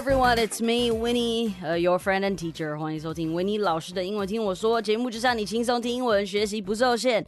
everyone, it's me, Winnie, uh, your friend and teacher. 欢迎收听维尼老师的英文听我说节目，就让你轻松听英文，学习不受限。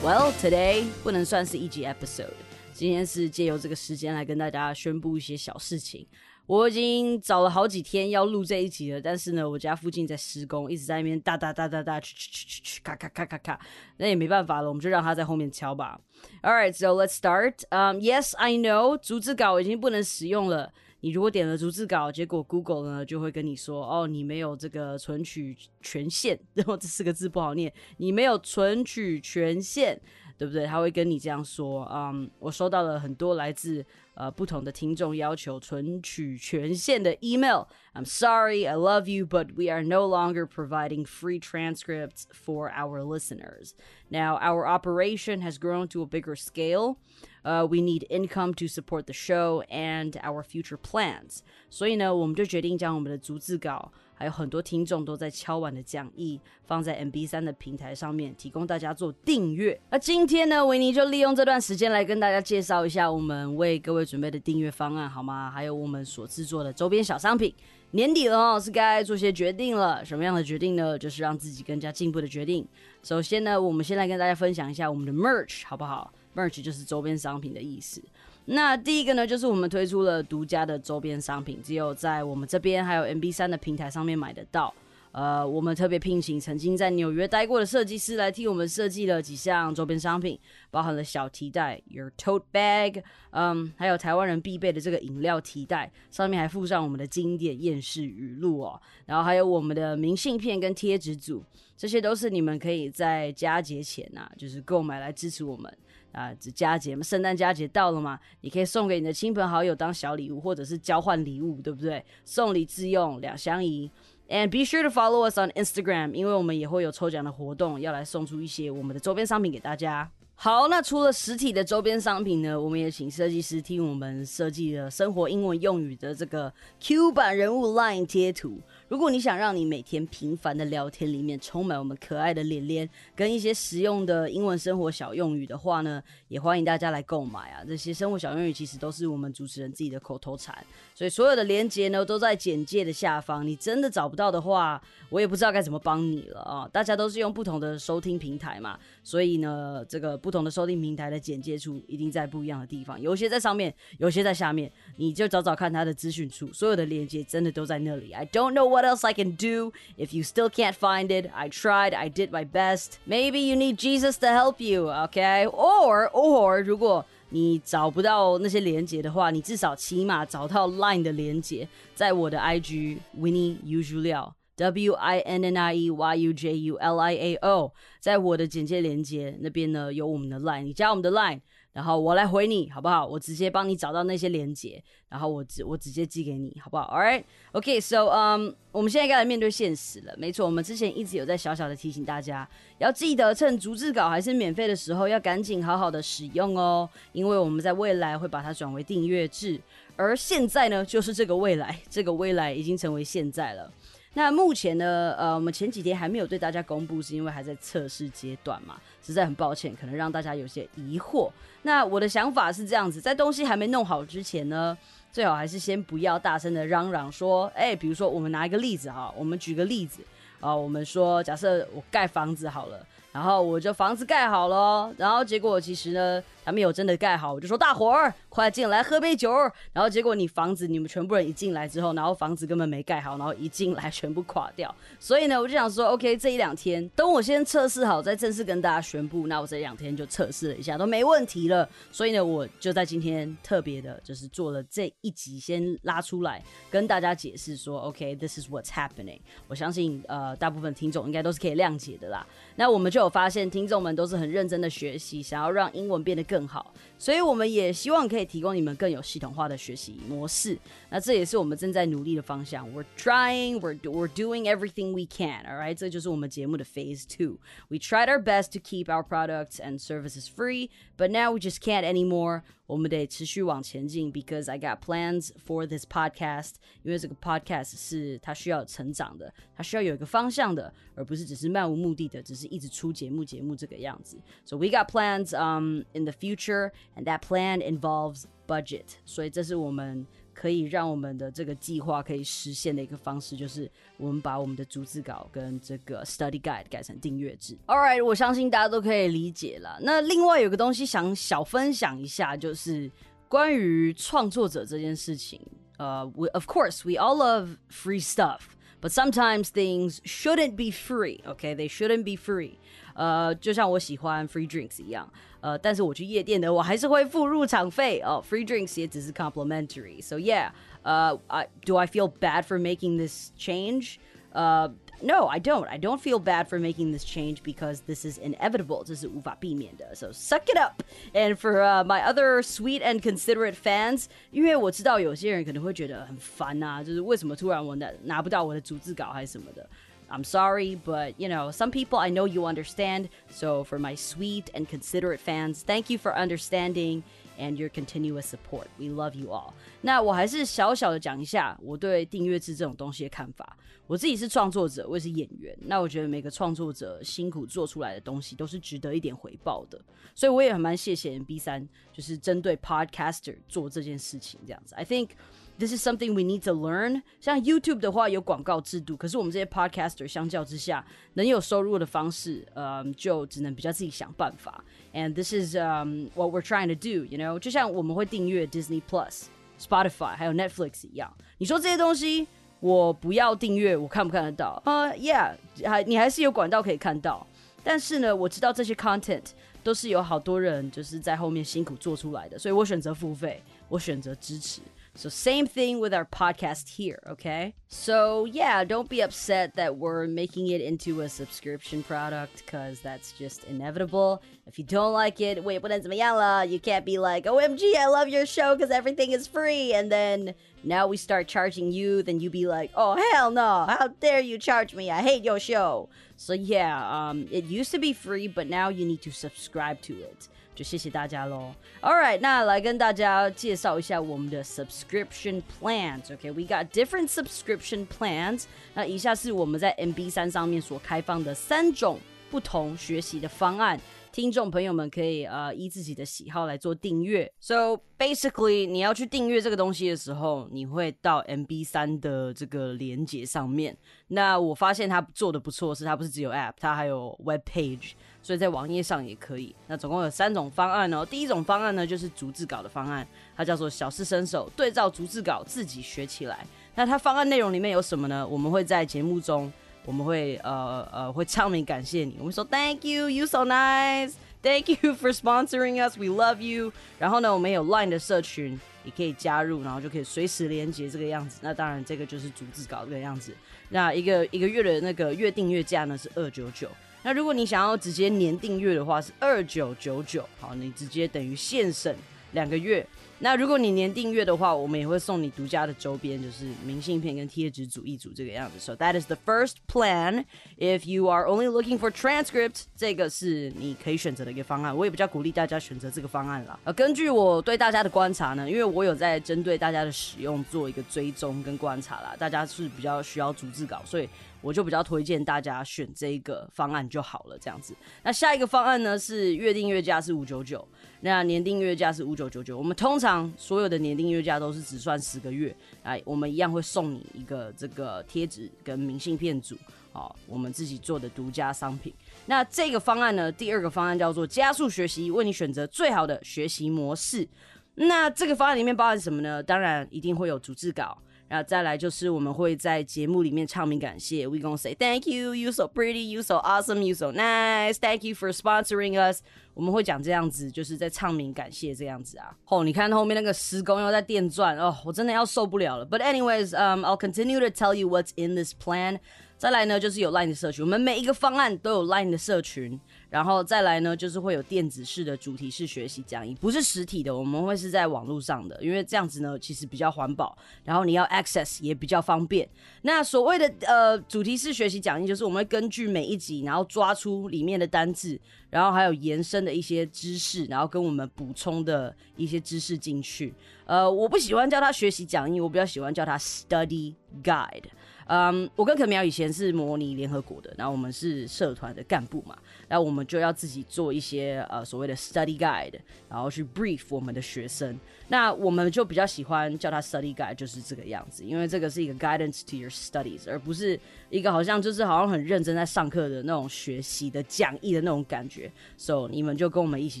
Well, today 不能算是一集 episode。今天是借由这个时间来跟大家宣布一些小事情。 我已经找了好几天要录这一集了，但是呢，我家附近在施工，一直在那边哒哒哒哒哒，去去去去去，咔咔咔咔咔，那也没办法了，我们就让他在后面敲吧。All right, so let's start. Um, yes, I know，逐字稿已经不能使用了。你如果点了逐字稿，结果 Google 呢就会跟你说，哦，你没有这个存取权限，然后这四个字不好念，你没有存取权限。对不对？他会跟你这样说，嗯，我收到了很多来自呃不同的听众要求存取权限的 email。I'm sorry, I love you, but we are no longer providing free transcripts for our listeners. Now, our operation has grown to a bigger scale. Uh, we need income to support the show and our future plans. 所以呢，我们就决定将我们的逐字稿。 还有很多听众都在敲碗的讲义放在 MB 三的平台上面，提供大家做订阅。那今天呢，维尼就利用这段时间来跟大家介绍一下我们为各位准备的订阅方案，好吗？还有我们所制作的周边小商品。年底了哦，是该做些决定了。什么样的决定呢？就是让自己更加进步的决定。首先呢，我们先来跟大家分享一下我们的 merch，好不好？merch 就是周边商品的意思。那第一个呢，就是我们推出了独家的周边商品，只有在我们这边还有 MB 三的平台上面买得到。呃，我们特别聘请曾经在纽约待过的设计师来替我们设计了几项周边商品，包含了小提袋 （your tote bag），嗯，还有台湾人必备的这个饮料提袋，上面还附上我们的经典厌世语录哦。然后还有我们的明信片跟贴纸组，这些都是你们可以在佳节前呐，就是购买来支持我们。啊，这佳节嘛，圣诞佳节到了嘛，你可以送给你的亲朋好友当小礼物，或者是交换礼物，对不对？送礼自用，两相宜。And be sure to follow us on Instagram，因为我们也会有抽奖的活动，要来送出一些我们的周边商品给大家。好，那除了实体的周边商品呢，我们也请设计师替我们设计了生活英文用语的这个 Q 版人物 Line 贴图。如果你想让你每天平凡的聊天里面充满我们可爱的脸脸跟一些实用的英文生活小用语的话呢，也欢迎大家来购买啊！这些生活小用语其实都是我们主持人自己的口头禅，所以所有的链接呢都在简介的下方。你真的找不到的话，我也不知道该怎么帮你了啊！大家都是用不同的收听平台嘛，所以呢，这个不同的收听平台的简介处一定在不一样的地方，有些在上面，有些在下面，你就找找看它的资讯处，所有的链接真的都在那里。I don't know what. what else I can do. If you still can't find it, I tried, I did my best. Maybe you need Jesus to help you, okay? Or or 如果你找不到那些连接的话，你至少起码找到 Line 的连接，在我的 IG Winnie Ujuliao W I N N I E Y U J U L I A O，在我的简介连接那边呢有我们的 Line，你加我们的 Line。 然后我来回你，好不好？我直接帮你找到那些连接，然后我直我直接寄给你，好不好？All right，OK，so，嗯，我们现在该来面对现实了。没错，我们之前一直有在小小的提醒大家，要记得趁逐字稿还是免费的时候，要赶紧好好的使用哦，因为我们在未来会把它转为订阅制，而现在呢，就是这个未来，这个未来已经成为现在了。那目前呢，呃，我们前几天还没有对大家公布，是因为还在测试阶段嘛，实在很抱歉，可能让大家有些疑惑。那我的想法是这样子，在东西还没弄好之前呢，最好还是先不要大声的嚷嚷说，哎，比如说我们拿一个例子哈，我们举个例子啊，我们说假设我盖房子好了，然后我就房子盖好了，然后结果其实呢。还没有真的盖好，我就说大伙儿快进来喝杯酒。然后结果你房子你们全部人一进来之后，然后房子根本没盖好，然后一进来全部垮掉。所以呢，我就想说，OK，这一两天等我先测试好，再正式跟大家宣布。那我这两天就测试了一下，都没问题了。所以呢，我就在今天特别的，就是做了这一集，先拉出来跟大家解释说，OK，this is what's happening。我相信呃，大部分听众应该都是可以谅解的啦。那我们就有发现，听众们都是很认真的学习，想要让英文变得更。更好，所以我们也希望可以提供你们更有系统化的学习模式。那这也是我们正在努力的方向。We're trying, we're we're doing everything we can. All right，这就是我们节目的 Phase Two. We tried our best to keep our products and services free, but now we just can't anymore. 我们得持续往前进，because I got plans for this podcast。因为这个 podcast 是它需要成长的，它需要有一个方向的，而不是只是漫无目的的，只是 一直出节目节目这个样子。So we got plans um in the future, and that plan involves budget。所以这是我们。可以让我们的这个计划可以实现的一个方式，就是我们把我们的逐字稿跟这个 study guide 改成订阅制。All right，我相信大家都可以理解了。那另外有个东西想小分享一下，就是关于创作者这件事情。呃，we of course we all love free stuff, but sometimes things shouldn't be free. Okay, they shouldn't be free. 呃，就像我喜欢 free drinks 一样，呃，但是我去夜店的，我还是会付入场费哦。Free drinks 也只是 complimentary。So yeah，呃，I do I feel bad for making this change？呃 ，No, I don't. I don't feel bad for making this change because this is inevitable. 这是无法避免的。So suck it up. And for uh, my other sweet and considerate fans，因为我知道有些人可能会觉得很烦呐、啊，就是为什么突然我拿拿不到我的逐字稿还是什么的。 I'm sorry, but you know, some people I know you understand. So, for my sweet and considerate fans, thank you for understanding and your continuous support. We love you all. 那我还是小小的讲一下我对订阅制这种东西的看法。我自己是创作者，我也是演员。那我觉得每个创作者辛苦做出来的东西都是值得一点回报的。所以我也很蛮谢谢 B 三，就是针对 Podcaster 做这件事情这样子。I think This is something we need to learn。像 YouTube 的话有广告制度，可是我们这些 Podcaster 相较之下，能有收入的方式，嗯，就只能比较自己想办法。And this is um what we're trying to do. You know，就像我们会订阅 Disney Plus、Spotify 还有 Netflix 一样。你说这些东西我不要订阅，我看不看得到？呃、，Yeah，还你还是有管道可以看到。但是呢，我知道这些 content 都是有好多人就是在后面辛苦做出来的，所以我选择付费，我选择支持。So, same thing with our podcast here, okay? So, yeah, don't be upset that we're making it into a subscription product because that's just inevitable. If you don't like it, wait, but it's my yala, you can't be like, OMG, I love your show because everything is free. And then now we start charging you, then you be like, oh, hell no, how dare you charge me? I hate your show. So, yeah, um, it used to be free, but now you need to subscribe to it. 就谢谢大家喽。All right，那来跟大家介绍一下我们的 subscription plans。OK，we、got different subscription plans。那以下是我们在 MB 三上面所开放的三种不同学习的方案。听众朋友们可以呃依自己的喜好来做订阅。So basically，你要去订阅这个东西的时候，你会到 MB 三的这个连接上面。那我发现它做的不错，是它不是只有 App，它还有 Web page。所以在网页上也可以。那总共有三种方案哦。第一种方案呢，就是逐字稿的方案，它叫做小试身手，对照逐字稿自己学起来。那它方案内容里面有什么呢？我们会在节目中，我们会呃呃会唱名感谢你，我们说 Thank you, you so nice, Thank you for sponsoring us, we love you。然后呢，我们有 Line 的社群，也可以加入，然后就可以随时连接这个样子。那当然，这个就是逐字稿这个样子。那一个一个月的那个月订阅价呢是二九九。那如果你想要直接年订阅的话，是二九九九，好，你直接等于现省两个月。那如果你年订阅的话，我们也会送你独家的周边，就是明信片跟贴纸组一组这个样子。So that is the first plan. If you are only looking for transcript，这个是你可以选择的一个方案。我也比较鼓励大家选择这个方案啦。呃，根据我对大家的观察呢，因为我有在针对大家的使用做一个追踪跟观察啦，大家是比较需要逐字稿，所以。我就比较推荐大家选这一个方案就好了，这样子。那下一个方案呢是月订阅价是五九九，那年订阅价是五九九九。我们通常所有的年订阅价都是只算十个月，哎，我们一样会送你一个这个贴纸跟明信片组，好，我们自己做的独家商品。那这个方案呢，第二个方案叫做加速学习，为你选择最好的学习模式。那这个方案里面包含什么呢？当然一定会有逐字稿。然后再来就是我们会在节目里面唱名感谢，We gonna say thank you, you so pretty, you so awesome, you so nice, thank you for sponsoring us。我们会讲这样子，就是在唱名感谢这样子啊。哦，你看后面那个施工又在电钻哦，我真的要受不了了。But anyways, um, I'll continue to tell you what's in this plan. 再来呢，就是有 Line 的社群，我们每一个方案都有 Line 的社群。然后再来呢，就是会有电子式的主题式学习讲义，不是实体的，我们会是在网络上的，因为这样子呢，其实比较环保，然后你要 access 也比较方便。那所谓的呃主题式学习讲义，就是我们会根据每一集，然后抓出里面的单字，然后还有延伸的一些知识，然后跟我们补充的一些知识进去。呃，我不喜欢叫它学习讲义，我比较喜欢叫它 study guide。嗯，我跟肯苗以前是模拟联合国的，然后我们是社团的干部嘛，然后我们就要自己做一些呃所谓的 study guide，然后去 brief 我们的学生。那我们就比较喜欢叫它 study guide，就是这个样子，因为这个是一个 guidance to your studies，而不是一个好像就是好像很认真在上课的那种学习的讲义的那种感觉。So 你们就跟我们一起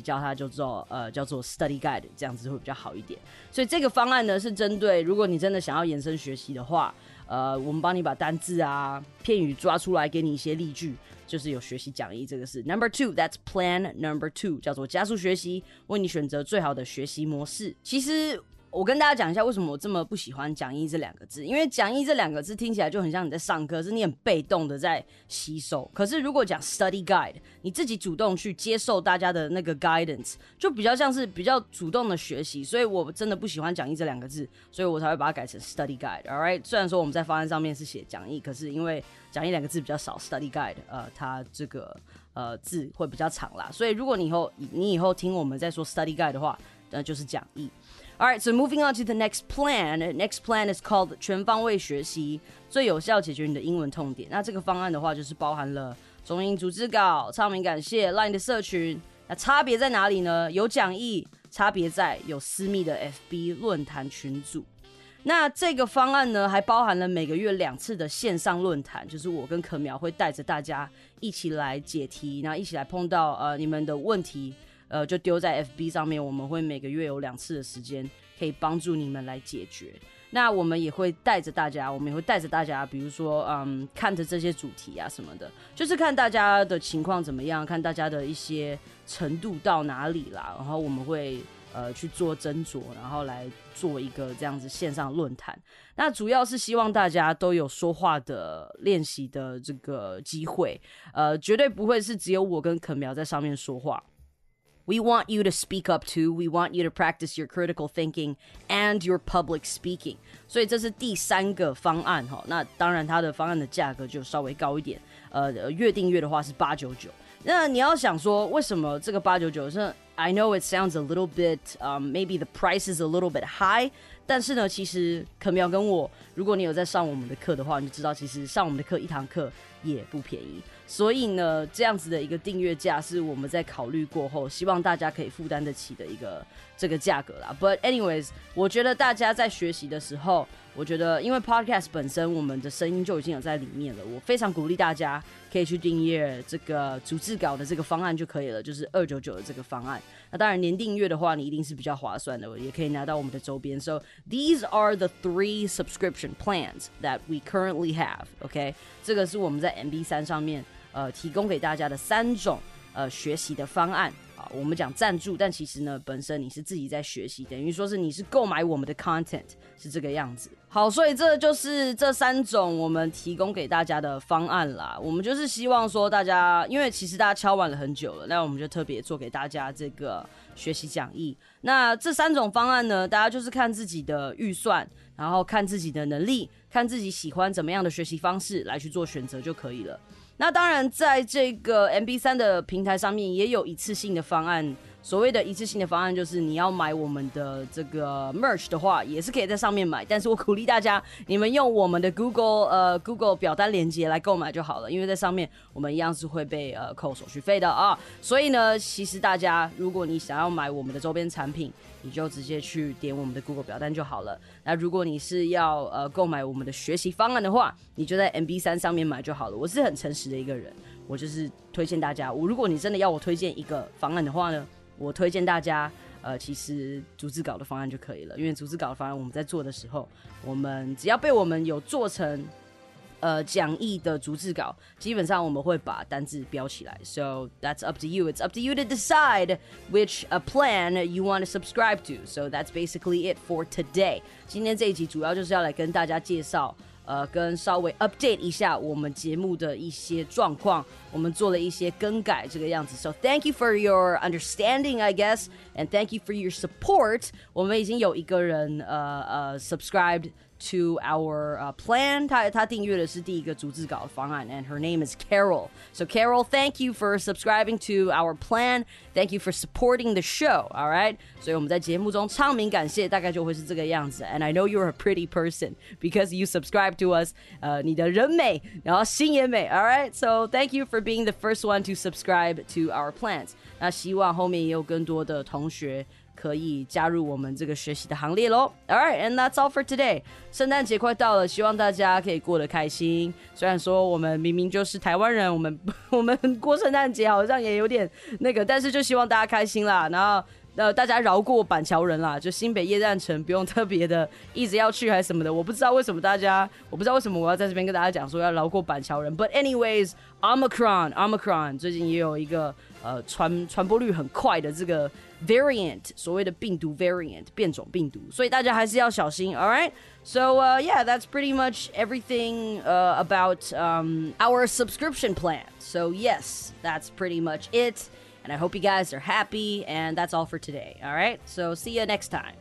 叫它叫做呃叫做 study guide，这样子会比较好一点。所以这个方案呢是针对如果你真的想要延伸学习的话。呃，我们帮你把单字啊、片语抓出来，给你一些例句，就是有学习讲义。这个是 number two，that's plan number two，叫做加速学习，为你选择最好的学习模式。其实。我跟大家讲一下为什么我这么不喜欢讲义这两个字，因为讲义这两个字听起来就很像你在上课，是你很被动的在吸收。可是如果讲 study guide，你自己主动去接受大家的那个 guidance，就比较像是比较主动的学习。所以我真的不喜欢讲义这两个字，所以我才会把它改成 study guide。All right，虽然说我们在方案上面是写讲义，可是因为讲义两个字比较少，study guide，呃，它这个呃字会比较长啦。所以如果你以后你以后听我们在说 study guide 的话，那就是讲义。All right, so moving on to the next plan. Next plan is called 全方位学习，最有效解决你的英文痛点。那这个方案的话，就是包含了中英组织稿、唱名感谢、Line 的社群。那差别在哪里呢？有讲义，差别在有私密的 FB 论坛群组。那这个方案呢，还包含了每个月两次的线上论坛，就是我跟可苗会带着大家一起来解题，然后一起来碰到呃你们的问题。呃，就丢在 FB 上面，我们会每个月有两次的时间，可以帮助你们来解决。那我们也会带着大家，我们也会带着大家，比如说，嗯，看着这些主题啊什么的，就是看大家的情况怎么样，看大家的一些程度到哪里啦，然后我们会呃去做斟酌，然后来做一个这样子线上论坛。那主要是希望大家都有说话的练习的这个机会，呃，绝对不会是只有我跟肯苗在上面说话。We want you to speak up too. We want you to practice your critical thinking and your public speaking. 所以这是第三个方案哈。那当然，它的方案的价格就稍微高一点。呃，月订阅的话是八九九。那你要想说，为什么这个八九九是？I know it sounds a little bit, um, maybe the price is a little bit high. 但是呢，其实可苗跟我，如果你有在上我们的课的话，你就知道，其实上我们的课一堂课也不便宜。所以呢，这样子的一个订阅价是我们在考虑过后，希望大家可以负担得起的一个这个价格啦。But anyways，我觉得大家在学习的时候，我觉得因为 podcast 本身我们的声音就已经有在里面了，我非常鼓励大家可以去订阅这个逐字稿的这个方案就可以了，就是二九九的这个方案。那当然年订阅的话，你一定是比较划算的，也可以拿到我们的周边。So these are the three subscription plans that we currently have. OK，这个是我们在 MB 三上面。呃，提供给大家的三种 呃学习的方案啊，我们讲赞助，但其实呢，本身你是自己在学习，等于说是你是购买我们的 content 是这个样子。好，所以这就是这三种我们提供给大家的方案啦。我们就是希望说大家，因为其实大家敲完了很久了，那我们就特别做给大家这个学习讲义。那这三种方案呢，大家就是看自己的预算，然后看自己的能力，看自己喜欢怎么样的学习方式来去做选择就可以了。那当然，在这个 MB 三的平台上面也有一次性的方案。所谓的一次性的方案，就是你要买我们的这个 merch 的话，也是可以在上面买。但是我鼓励大家，你们用我们的 Google 呃 Google 表单链接来购买就好了，因为在上面我们一样是会被呃扣手续费的啊。所以呢，其实大家如果你想要买我们的周边产品，你就直接去点我们的 Google 表单就好了。那如果你是要呃购买我们的学习方案的话，你就在 MB 三上面买就好了。我是很诚实的一个人，我就是推荐大家。我如果你真的要我推荐一个方案的话呢？我推荐大家，呃，其实逐字稿的方案就可以了，因为逐字稿的方案我们在做的时候，我们只要被我们有做成，呃，讲义的逐字稿，基本上我们会把单字标起来。So that's up to you. It's up to you to decide which a plan you want to subscribe to. So that's basically it for today. 今天这一集主要就是要来跟大家介绍。呃，跟稍微 update 一下我们节目的一些状况，我们做了一些更改，这个样子。So thank you for your understanding, I guess, and thank you for your support. 我们已经有一个人呃呃 subscribed to our uh, plan. 她她订阅的是第一个逐字稿方案，and her name is Carol. So Carol, thank you for subscribing to our plan. Thank you for supporting the show. All right. 所以我们在节目中唱名感谢，大概就会是这个样子。And I know you're a pretty person because you subscribe to us. 呃，你的人美，然后心也美。All right. So thank you for being the first one to subscribe to our plans. 那希望后面也有更多的同学。 可以加入我们这个学习的行列喽。All right, and that's all for today. 圣诞节快到了，希望大家可以过得开心。虽然说我们明明就是台湾人，我们 我们过圣诞节好像也有点那个，但是就希望大家开心啦。然后呃，大家饶过板桥人啦，就新北夜战城不用特别的一直要去还是什么的。我不知道为什么大家，我不知道为什么我要在这边跟大家讲说要饶过板桥人。But anyways, Omicron, Omicron 最近也有一个呃传传播率很快的这个。variant 所谓的病毒 variant 变种病毒，所以大家还是要小心。All right. So uh, yeah, that's pretty much everything uh, about um, our subscription plan. So yes, that's pretty much it. And I hope you guys are happy. And that's all for today. All right. So see you next time.